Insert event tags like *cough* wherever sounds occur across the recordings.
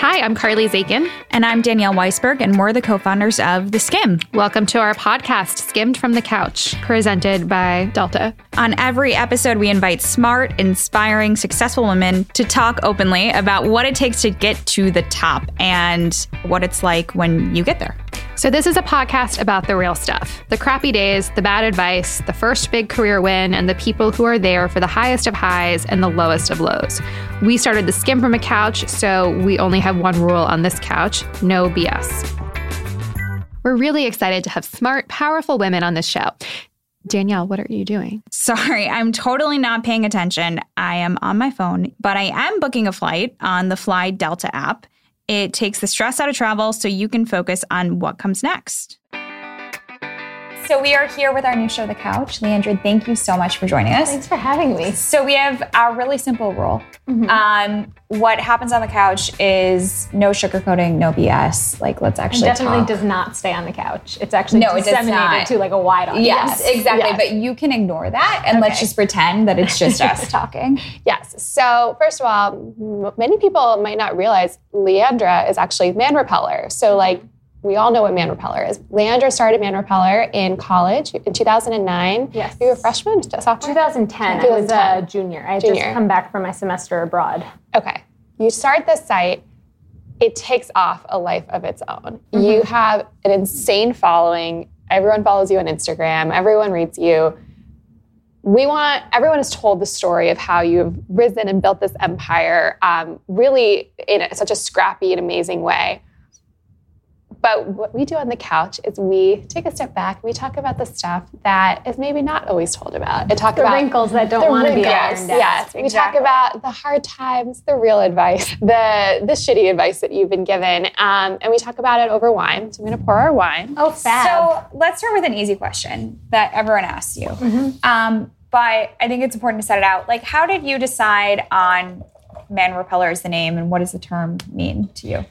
Hi, I'm Carly Zakin. And I'm Danielle Weisberg, and we're the co founders of The Skimm. Welcome to our podcast, Skimm'd from the Couch, presented by Delta. On every episode, we invite smart, inspiring, successful women to talk openly about what it takes to get to the top and what it's like when you get there. So, this is a podcast about the real stuff the crappy days, the bad advice, the first big career win, and the people who are there for the highest of highs and the lowest of lows. We started the Skimm from a couch, so we only have one rule on this couch no BS. We're really excited to have smart, powerful women on this show. Danielle, what are you doing? Sorry, I'm totally not paying attention. I am on my phone, but I am booking a flight on the Fly Delta app. It takes the stress out of travel so you can focus on what comes next. So we are here with our new show, The Couch. Leandra, thank you so much for joining us. Thanks for having me. So we have our really simple rule. Mm-hmm. Um, what happens on the couch is no sugarcoating, no BS. Like let's actually it definitely talk. does not stay on the couch. It's actually no, disseminated to like a wide audience. Yes, exactly. Yes. But you can ignore that and okay. let's just pretend that it's just *laughs* us talking. Yes. So first of all, many people might not realize Leandra is actually man repeller. So like we all know what Man Repeller is. Leandra started Man Repeller in college in 2009. Yes. You were a freshman, sophomore? 2010. 2010. I was a junior. I had junior. just come back from my semester abroad. Okay. You start this site, it takes off a life of its own. Mm-hmm. You have an insane following. Everyone follows you on Instagram, everyone reads you. We want everyone has told the story of how you've risen and built this empire, um, really in a, such a scrappy and amazing way. But what we do on the couch is we take a step back. We talk about the stuff that is maybe not always told about. And talk the about wrinkles that don't want to be ironed Yes, we talk about the hard times, the real advice, *laughs* the the shitty advice that you've been given, um, and we talk about it over wine. So I'm going to pour our wine. Oh, fab. So let's start with an easy question that everyone asks you. Mm-hmm. Um, but I think it's important to set it out. Like, how did you decide on Man Repeller as the name, and what does the term mean to you?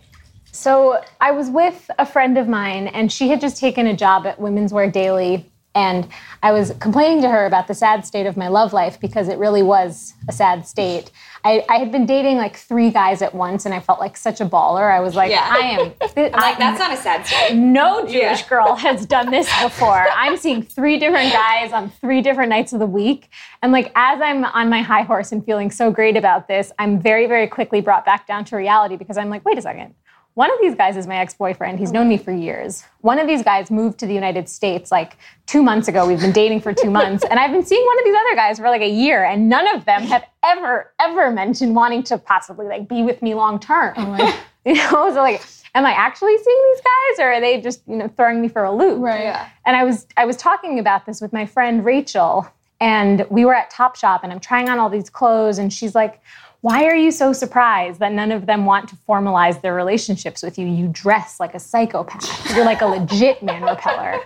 So I was with a friend of mine, and she had just taken a job at Women's Wear Daily. And I was complaining to her about the sad state of my love life because it really was a sad state. I, I had been dating like three guys at once, and I felt like such a baller. I was like, yeah. I am. *laughs* I'm like, that's not a sad state. No Jewish yeah. girl has done this before. *laughs* I'm seeing three different guys on three different nights of the week. And like, as I'm on my high horse and feeling so great about this, I'm very, very quickly brought back down to reality because I'm like, wait a second one of these guys is my ex boyfriend. He's known me for years. One of these guys moved to the United States like two months ago. We've been dating for two months. And I've been seeing one of these other guys for like a year. And none of them have ever, ever mentioned wanting to possibly like be with me long term. Oh *laughs* you know, so like, am I actually seeing these guys or are they just, you know, throwing me for a loop? Right. Yeah. And I was I was talking about this with my friend Rachel. And we were at Topshop and I'm trying on all these clothes. And she's like, why are you so surprised that none of them want to formalize their relationships with you? You dress like a psychopath. You're like a legit man repeller.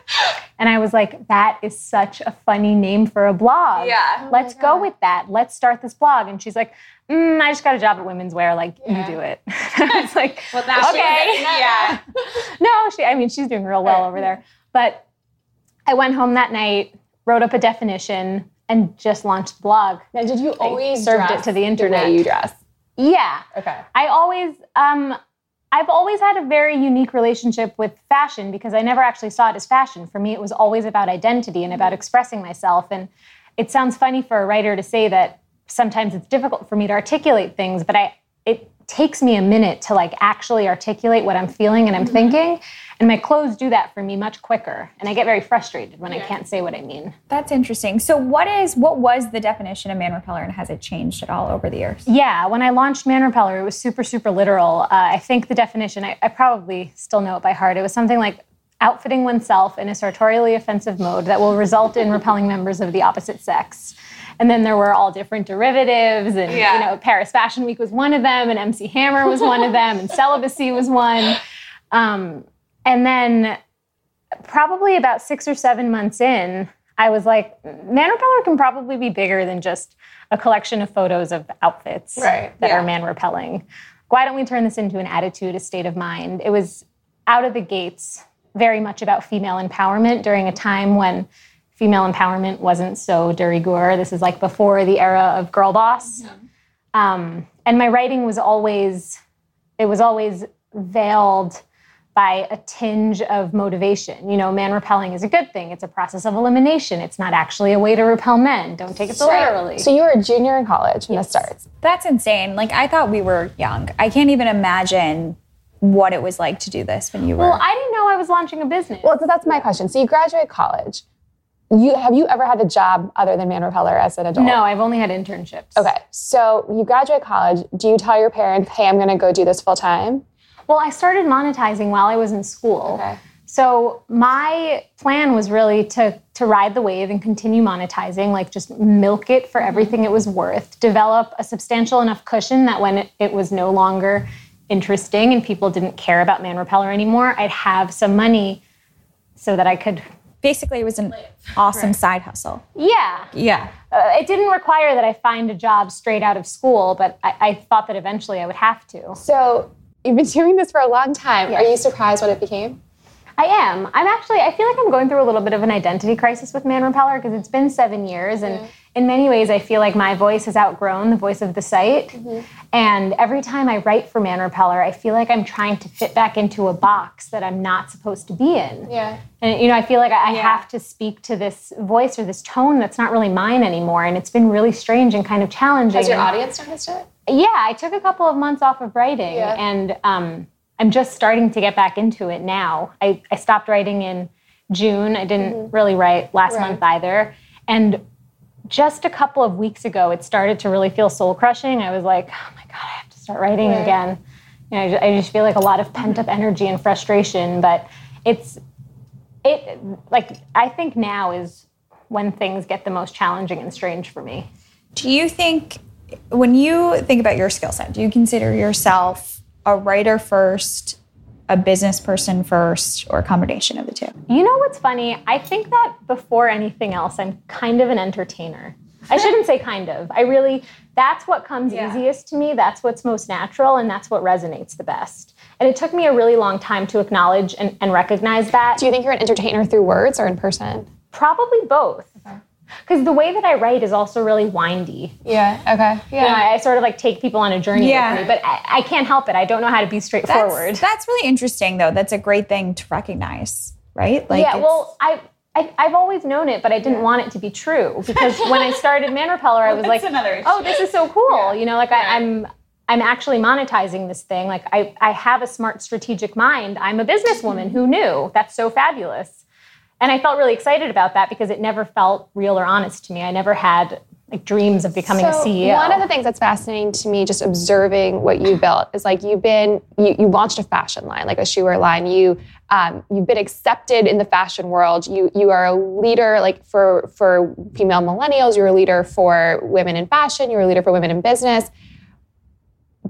And I was like, that is such a funny name for a blog. Yeah. Let's oh go with that. Let's start this blog. And she's like, mm, I just got a job at Women's Wear. Like, yeah. you do it. *laughs* I was like, well, that's okay. Yeah. *laughs* no, she, I mean, she's doing real well over there. But I went home that night, wrote up a definition, and just launched the blog. Now, did you always served it to the internet? The way you dress. Yeah. Okay. I always, um, I've always had a very unique relationship with fashion because I never actually saw it as fashion. For me, it was always about identity and about expressing myself. And it sounds funny for a writer to say that sometimes it's difficult for me to articulate things, but I it takes me a minute to like actually articulate what I'm feeling and I'm mm-hmm. thinking. And my clothes do that for me much quicker. And I get very frustrated when yeah. I can't say what I mean. That's interesting. So what is what was the definition of man repeller and has it changed at all over the years? Yeah, when I launched Man Repeller, it was super, super literal. Uh, I think the definition, I, I probably still know it by heart. It was something like outfitting oneself in a sartorially offensive mode that will result in *laughs* repelling members of the opposite sex. And then there were all different derivatives, and yeah. you know, Paris Fashion Week was one of them, and MC Hammer was one of them, and celibacy was one. Um, and then probably about six or seven months in, I was like, man repeller can probably be bigger than just a collection of photos of outfits right. that yeah. are man repelling. Why don't we turn this into an attitude, a state of mind? It was out of the gates very much about female empowerment during a time when female empowerment wasn't so de rigueur. This is like before the era of girl boss. Mm-hmm. Um, and my writing was always it was always veiled by a tinge of motivation. You know, man repelling is a good thing. It's a process of elimination. It's not actually a way to repel men. Don't take it so literally. So you were a junior in college when this starts. That's insane. Like I thought we were young. I can't even imagine what it was like to do this when you were. well, I didn't know I was launching a business. Well, so that's my question. So you graduate college. You have you ever had a job other than man repeller as an adult? no, I've only had internships. Okay. So you graduate college. Do you tell your parents, "Hey, I'm going to go do this full time"? Well, I started monetizing while I was in school. Okay. So my plan was really to to ride the wave and continue monetizing, like just milk it for mm-hmm. everything it was worth, develop a substantial enough cushion that when it, it was no longer interesting and people didn't care about Man Repeller anymore, I'd have some money so that I could Basically, it was an awesome side hustle. yeah. Yeah. Uh, it didn't require that I find a job straight out of school, but I, I thought that eventually I would have to. So you've been doing this for a long time. Are you surprised what it became? I am. I'm actually, I feel like I'm going through a little bit of an identity crisis with Man Repeller because it's been seven years. And in many ways, I feel like my voice has outgrown the voice of the site. Mm-hmm. And every time I write for Man Repeller, I feel like I'm trying to fit back into a box that I'm not supposed to be in. Yeah. And, you know, I feel like I I have to speak to this voice or this tone that's not really mine anymore. And it's been really strange and kind of challenging. Has your audience noticed it? yeah, I took a couple of months off of writing Yeah. and um, I'm just starting to get back into it now. I, I stopped writing in June. I didn't really write last Right. month either. And just a couple of weeks ago, it started to really feel soul crushing. I was like, oh my God, I have to start writing Right. again. You know, I, ju- I just feel like a lot of pent up energy and frustration, but it's, it, like, I think now is when things get the most challenging and strange for me. Do you think, when you think about your skill set, do you consider yourself a writer first, a business person first, or a combination of the two? You know what's funny? I think that before anything else, I'm kind of an entertainer. I shouldn't say kind of. I really, that's what comes easiest to me. That's what's most natural, and that's what resonates the best. And it took me a really long time to acknowledge and, and recognize that. Do you think you're an entertainer through words or in person? Probably both. Because the way that I write is also really windy. Yeah. Okay. You know, I, I sort of like take people on a journey Yeah. with me, but I, I can't help it. I don't know how to be straightforward. That's, that's really interesting, though. That's a great thing to recognize, right? Like, yeah, well, I, I I've always known it, but I didn't want it to be true because when I started *laughs* Man Repeller, I was like, oh, this is so cool. You know, like I, I'm I'm actually monetizing this thing. Like I I have a smart strategic mind. I'm a businesswoman. Mm-hmm. Who knew? That's so fabulous. And I felt really excited about that because it never felt real or honest to me. I never had like dreams of becoming a CEO. One of the things that's fascinating to me, just observing what you built, is like you've been you, you launched a fashion line, like a shoewear line. You um, you've been accepted in the fashion world. You you are a leader, like for for female millennials. You're a leader for women in fashion. You're a leader for women in business.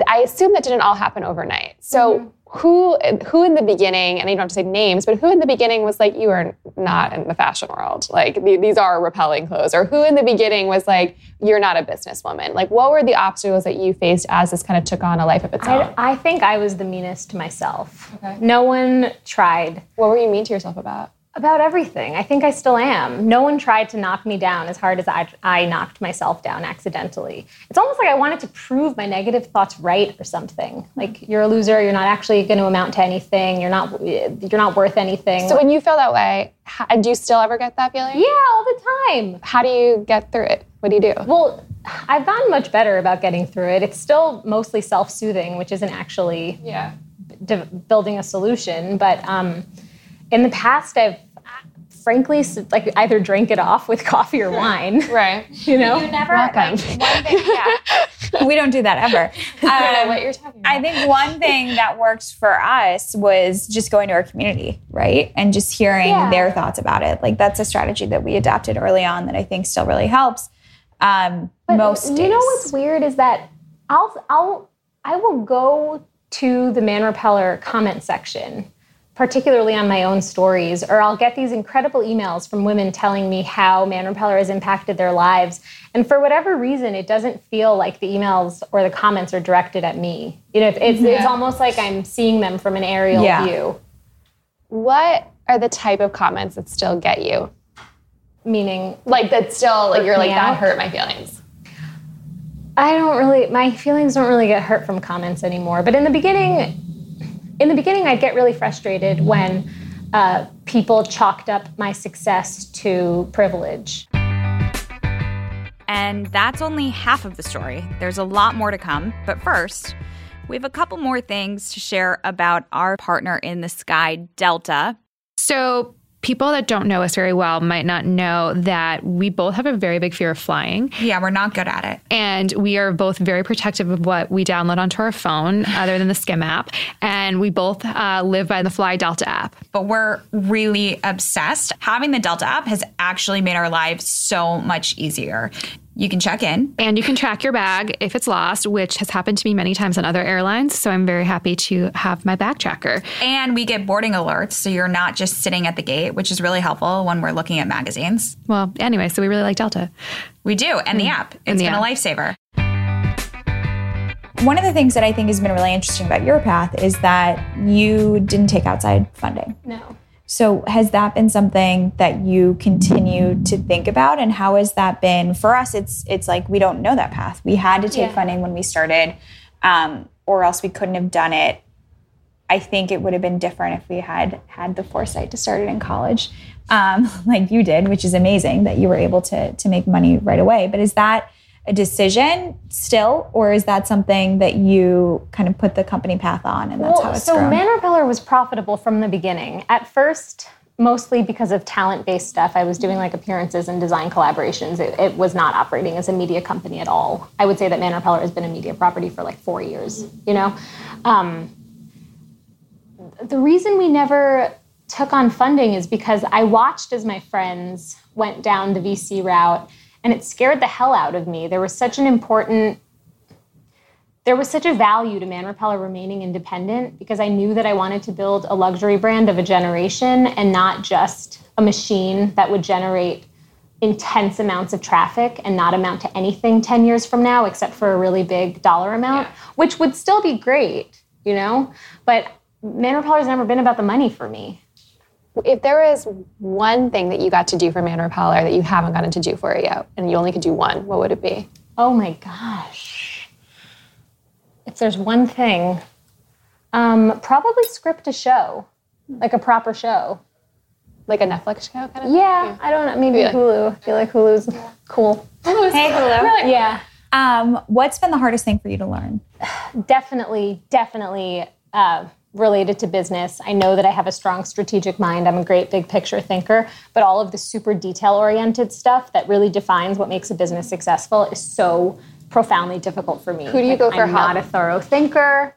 I assume that didn't all happen overnight. So who who in the beginning, and you don't have to say names, but who in the beginning was like, you are not in the fashion world. Like th- these are repelling clothes, or who in the beginning was like, you're not a businesswoman. Like what were the obstacles that you faced as this kind of took on a life of its own? I, I think I was the meanest to myself. No one tried. what were you mean to yourself about? About everything. I think I still am. No one tried to knock me down as hard as I, I knocked myself down accidentally. It's almost like I wanted to prove my negative thoughts right or something. Like you're a loser. You're not actually going to amount to anything. You're not. You're not worth anything. So when you feel that way, how, do you still ever get that feeling? yeah, all the time. How do you get through it? What do you do? Well, I've gotten much better about getting through it. It's still mostly self-soothing, which isn't actually yeah. building a solution. But um, in the past, I've frankly like either drank it off with *laughs* coffee or wine. *laughs* Right. *laughs* You know, You never. Welcome. like, one thing, yeah. we don't do that ever. Um, what you're talking about. I think one thing that worked for us was just going to our community, right? And just hearing Yeah. their thoughts about it. Like that's a strategy that we adapted early on that I think still really helps. Um, most you days. know what's weird is that I'll I'll I will go to the Man Repeller comment section, particularly on my own stories, or I'll get these incredible emails from women telling me how Man Repeller has impacted their lives. And for whatever reason, it doesn't feel like the emails or the comments are directed at me. You know, it's it's almost like I'm seeing them from an aerial Yeah. view. what are the type of comments that still get you? Meaning Like that still like you're me like that out? hurt my feelings. I don't really, my feelings don't really get hurt from comments anymore. But in the beginning, in the beginning, I'd get really frustrated when uh, people chalked up my success to privilege. And that's only half of the story. There's a lot more to come. But first, we have a couple more things to share about our partner in the sky, Delta. So, people that don't know us very well might not know that we both have a very big fear of flying. Yeah, we're not good at it. And we are both very protective of what we download onto our phone, other than the Skimm app. And we both uh, live by the Fly Delta app. But we're really obsessed. Having the Delta app has actually made our lives so much easier. You can check in. And you can track your bag if it's lost, which has happened to me many times on other airlines. So I'm very happy to have my bag tracker. And we get boarding alerts. So you're not just sitting at the gate, which is really helpful when we're looking at magazines. Well, anyway, so we really like Delta. We do. And the hmm. app. It's the been app. a lifesaver. One of the things that I think has been really interesting about your path is that you didn't take outside funding. No. So, has that been something that you continue to think about, and how has that been for us? It's it's like we don't know that path. We had to take Yeah. funding when we started, um, or else we couldn't have done it. I think it would have been different if we had had the foresight to start it in college, um, *laughs* like you did, which is amazing that you were able to to make money right away. But is that a decision still, or is that something that you kind of put the company path on, and that's how Well, it's so grown? Man Repeller was profitable from the beginning. At first, mostly because of talent-based stuff. I was doing like appearances and design collaborations. It, it was not operating as a media company at all. I would say that Man Repeller has been a media property for like four years. You know, um, the reason we never took on funding is because I watched as my friends went down the VC route, and it scared the hell out of me. There was such an important there was such a value to Man Repeller remaining independent because I knew that I wanted to build a luxury brand of a generation and not just a machine that would generate intense amounts of traffic and not amount to anything 10 years from now except for a really big dollar amount, which would still be great, you know? But Man Repeller's never been about the money for me. If there was one thing that you got to do for Man Repeller that you haven't gotten to do for it yet, and you only could do one, what would it be? Oh my gosh. If there's one thing, um, probably script a show, like a proper show. Like a Netflix show kind of Yeah, I don't know. Maybe Yeah. Hulu. I feel like Hulu's cool. hey, hello. Yeah, Um, what's been the hardest thing for you to learn? *sighs* definitely, definitely uh, related to business. I know that I have a strong strategic mind. I'm a great big picture thinker, but all of the super detail oriented stuff that really defines what makes a business successful is so profoundly difficult for me. Who do you go for I'm not a thorough thinker.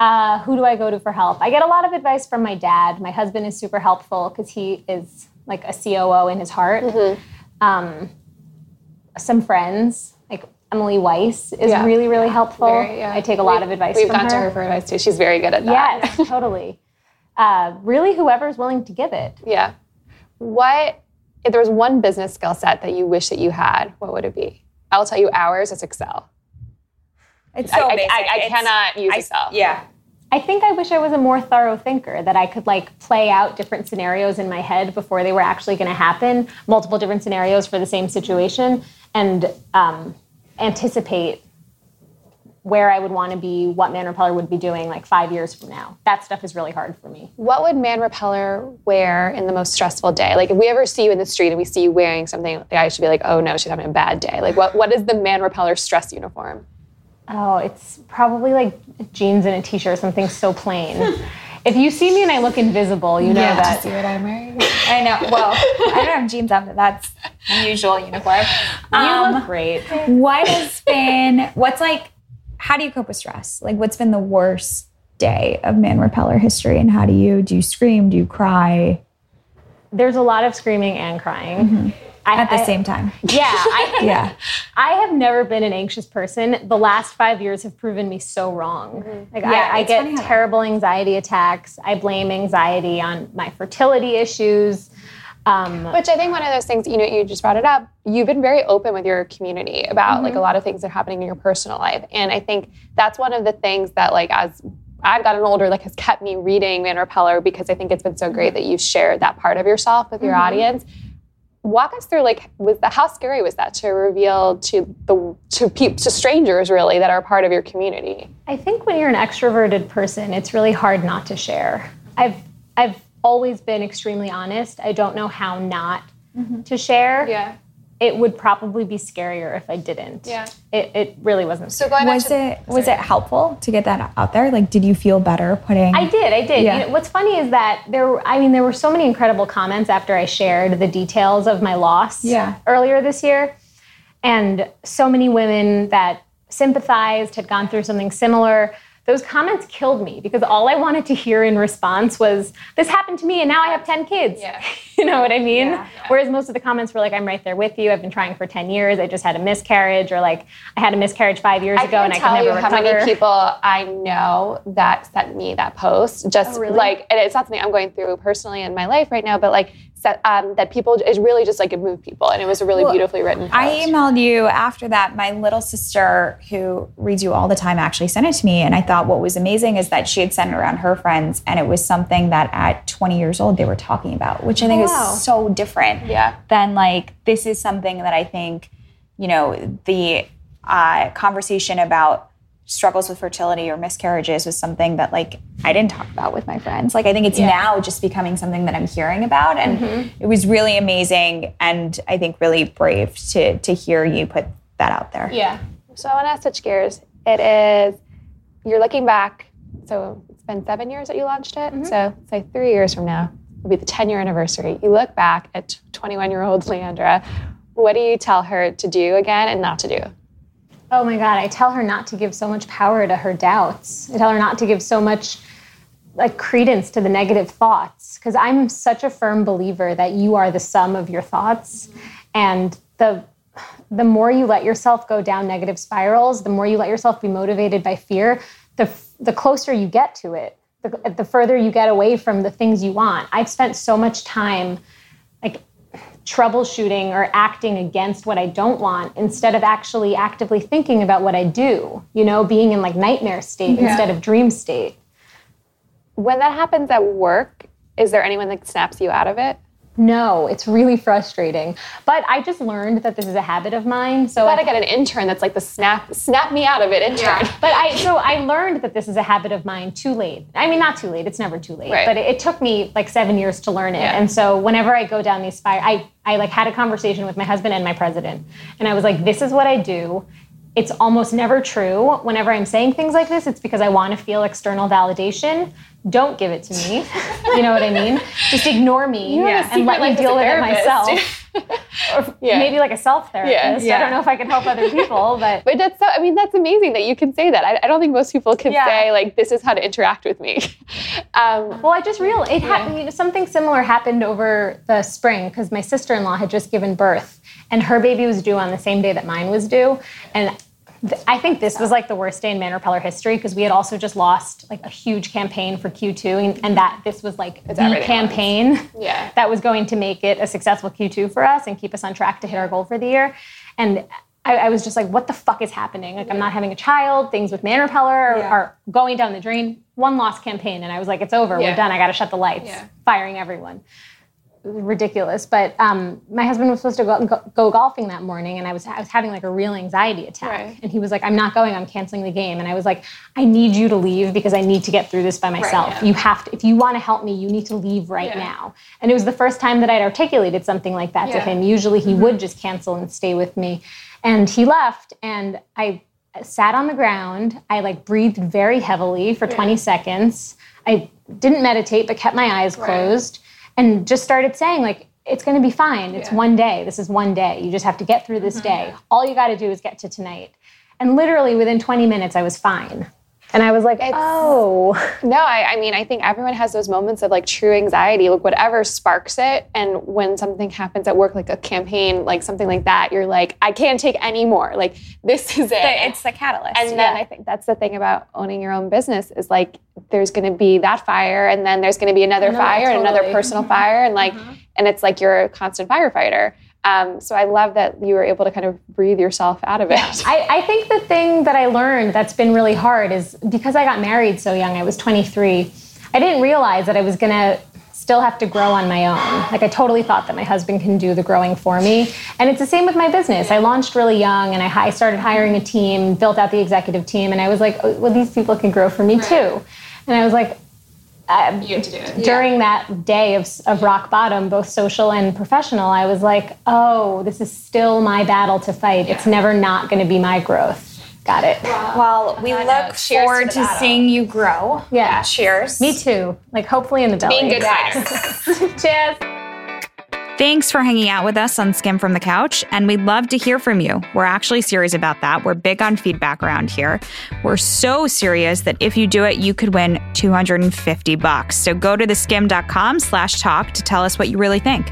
Uh, who do I go to for help? I get a lot of advice from my dad. My husband is super helpful because he is like a COO in his heart. Mm-hmm. Um, some friends, like Emily Weiss, is Yeah. really, really helpful. Very, yeah. I take a lot of advice We've from gone to her. her for advice too. She's very good at that. Yes, *laughs* totally. Uh, really, whoever's willing to give it. Yeah. What if there was one business skill set that you wish that you had? What would it be? I'll tell you ours. It's Excel. It's I, I, I, I cannot use Excel. Yeah. I think I wish I was a more thorough thinker, that I could like play out different scenarios in my head before they were actually going to happen, multiple different scenarios for the same situation, and um, anticipate where I would want to be, what Man Repeller would be doing like five years from now. That stuff is really hard for me. What would Man Repeller wear in the most stressful day? Like if we ever see you in the street and we see you wearing something, the guy should be like, "Oh no, she's having a bad day." Like what? What is the Man Repeller stress uniform? Oh, it's probably like jeans and a t-shirt, something so plain. *laughs* if you see me and I look invisible, you know that. See what I'm wearing? I know. Well, I don't have jeans on, but that's usual uniform. You Um, look great. what has been, what's like, how do you cope with stress? Like, what's been the worst day of Man Repeller history? And how do you, do you scream? Do you cry There's a lot of screaming and crying. I, at the I- same time? Yeah, I, *laughs* Yeah. *laughs* I have never been an anxious person. The last five years have proven me so wrong. Mm-hmm. Like Yeah, I, I it's funny get how- terrible anxiety attacks. I blame anxiety on my fertility issues. Um, Which I think one of those things, you know, you just brought it up. You've been very open with your community about like a mm-hmm. lot of things that are happening in your personal life, and I think that's one of the things that, like, as I've gotten older, like, has kept me reading Man Repeller because I think it's been so great mm-hmm. that you've shared that part of yourself with your audience. Walk us through like was the how scary was that to reveal to the to people to strangers really that are part of your community I think when you're an extroverted person, it's really hard not to share. I've I've always been extremely honest. I don't know how not mm-hmm. to share. yeah It would probably be scarier if I didn't. Yeah. It, it really wasn't. so going Was to, it was it helpful to get that out there? Like, did you feel better putting? I did, I did. Yeah. You know, what's funny is that there were, I mean, there were so many incredible comments after I shared the details of my loss Yeah. earlier this year. And so many women that sympathized, had gone through something similar. Those comments killed me because all I wanted to hear in response was, This happened to me and now I have 10 kids. Yeah. *laughs* you know what I mean? Yeah. Whereas most of the comments were like, I'm right there with you. I've been trying for 10 years. I just had a miscarriage, or like, I had a miscarriage five years I ago and I could never you how many people I know that sent me that post. Just Oh, really? like, and it's not something I'm going through personally in my life right now, but like set, um, that people is really just like it moved people, and it was a really Well, beautifully written. Post. I emailed you after that. My little sister, who reads you all the time, actually sent it to me. And I thought what was amazing is that she had sent it around her friends, and it was something that at 20 years old they were talking about, which I think Wow. is so different Yeah. than like this is something that I think, you know, the uh, conversation about struggles with fertility or miscarriages was something that like I didn't talk about with my friends. Like I think it's now just becoming something that I'm hearing about and mm-hmm. it was really amazing and I think really brave to to hear you put that out there. yeah. So I want to switch gears. It is you're looking back. So it's been seven years that you launched it. Mm-hmm. So say three years from now will be the 10 year anniversary. You look back at 21 year old Leandra. What do you tell her to do again and not to do? Oh my God, I tell her not to give so much power to her doubts. I tell her not to give so much like credence to the negative thoughts because I'm such a firm believer that you are the sum of your thoughts and the the more you let yourself go down negative spirals, the more you let yourself be motivated by fear, the the closer you get to it. The, the further you get away from the things you want. I've spent so much time like troubleshooting or acting against what I don't want instead of actually actively thinking about what I do, you know, being in like nightmare state instead of dream state. When that happens at work, is there anyone that snaps you out of it? No, it's really frustrating. But I just learned that this is a habit of mine. So I gotta get an intern that's like the snap snap me out of it intern. but I so I learned that this is a habit of mine too late. I mean, not too late. It's never too late. Right. But it, it took me like seven years to learn it. Yeah. And so whenever I go down these spire, I I like had a conversation with my husband and my president, and I was like, "This is what I do." It's almost never true. Whenever I'm saying things like this, it's because I want to feel external validation. Don't give it to me. you know what I mean? Just ignore me a and let me deal with it myself. *laughs* or Yeah. maybe like a self therapist. Yeah. I don't know if I can help other people, but But that's so, I mean, that's amazing that you can say that. I, I don't think most people can Yeah. say, like, this is how to interact with me. *laughs* um, Well, I just realized it happened. You know, something similar happened over the spring because my sister-in-law had just given birth, and her baby was due on the same day that mine was due, and. I think this was like the worst day in Man Repeller history because we had also just lost like a huge campaign for Q2, and, and that this was like the at once. campaign Yeah. *laughs* that was going to make it a successful Q2 for us and keep us on track to hit our goal for the year. And I, I was just like, what the fuck is happening? Like, I'm not having a child. Things with Man Repeller are, Yeah. are going down the drain. One lost campaign, and I was like, it's over. Yeah. We're done. I got to shut the lights. Yeah. Firing everyone. Ridiculous. But um, my husband was supposed to go, go, go golfing that morning, and I was I was having like a real anxiety attack. Right. And he was like, I'm not going. I'm canceling the game. And I was like, I need you to leave because I need to get through this by myself. yeah. You have to. If you want to help me, you need to leave right Yeah. now. And it was the first time that I'd articulated something like that to him. Usually he would just cancel and stay with me. And he left, and I sat on the ground. I like breathed very heavily for 20 seconds. I didn't meditate, but kept my eyes closed and just started saying, like, it's going to be fine. It's Yeah. one day. This is one day. You just have to get through this mm-hmm. day. All you got to do is get to tonight. And literally within 20 minutes, I was fine. And I was like, oh. No, I, I mean, I think everyone has those moments of like true anxiety, like whatever sparks it. And when something happens at work, like a campaign, like something like that, you're like, I can't take any more. Like, this is it. It's the catalyst. and then I think that's the thing about owning your own business is like there's going to be that fire, and then there's going to be another No, fire and another totally. personal fire, and like, mm-hmm. and it's like you're a constant firefighter. Um, so I love that you were able to kind of breathe yourself out of it. I, I think the thing that I learned that's been really hard is because I got married so young, I was 23, I didn't realize that I was gonna still have to grow on my own. Like I totally thought that my husband can do the growing for me. And it's the same with my business. I launched really young and I started hiring a team, built out the executive team, and I was like, oh, well, these people can grow for me too. And I was like, uh, You have to do it. during that day of, of rock bottom, both social and professional, I was like, oh, this is still my battle to fight. It's never not going to be my growth. Got it. Well, we look cheers forward to to, seeing you grow. Yeah. Cheers. Me too. Like, hopefully in the belly. Being good fighters. *laughs* Cheers. Thanks for hanging out with us on Skimm from the Couch, and we'd love to hear from you. We're actually serious about that. We're big on feedback around here. We're so serious that if you do it, you could win 250 bucks. So go to theskimm.com slash talk to tell us what you really think.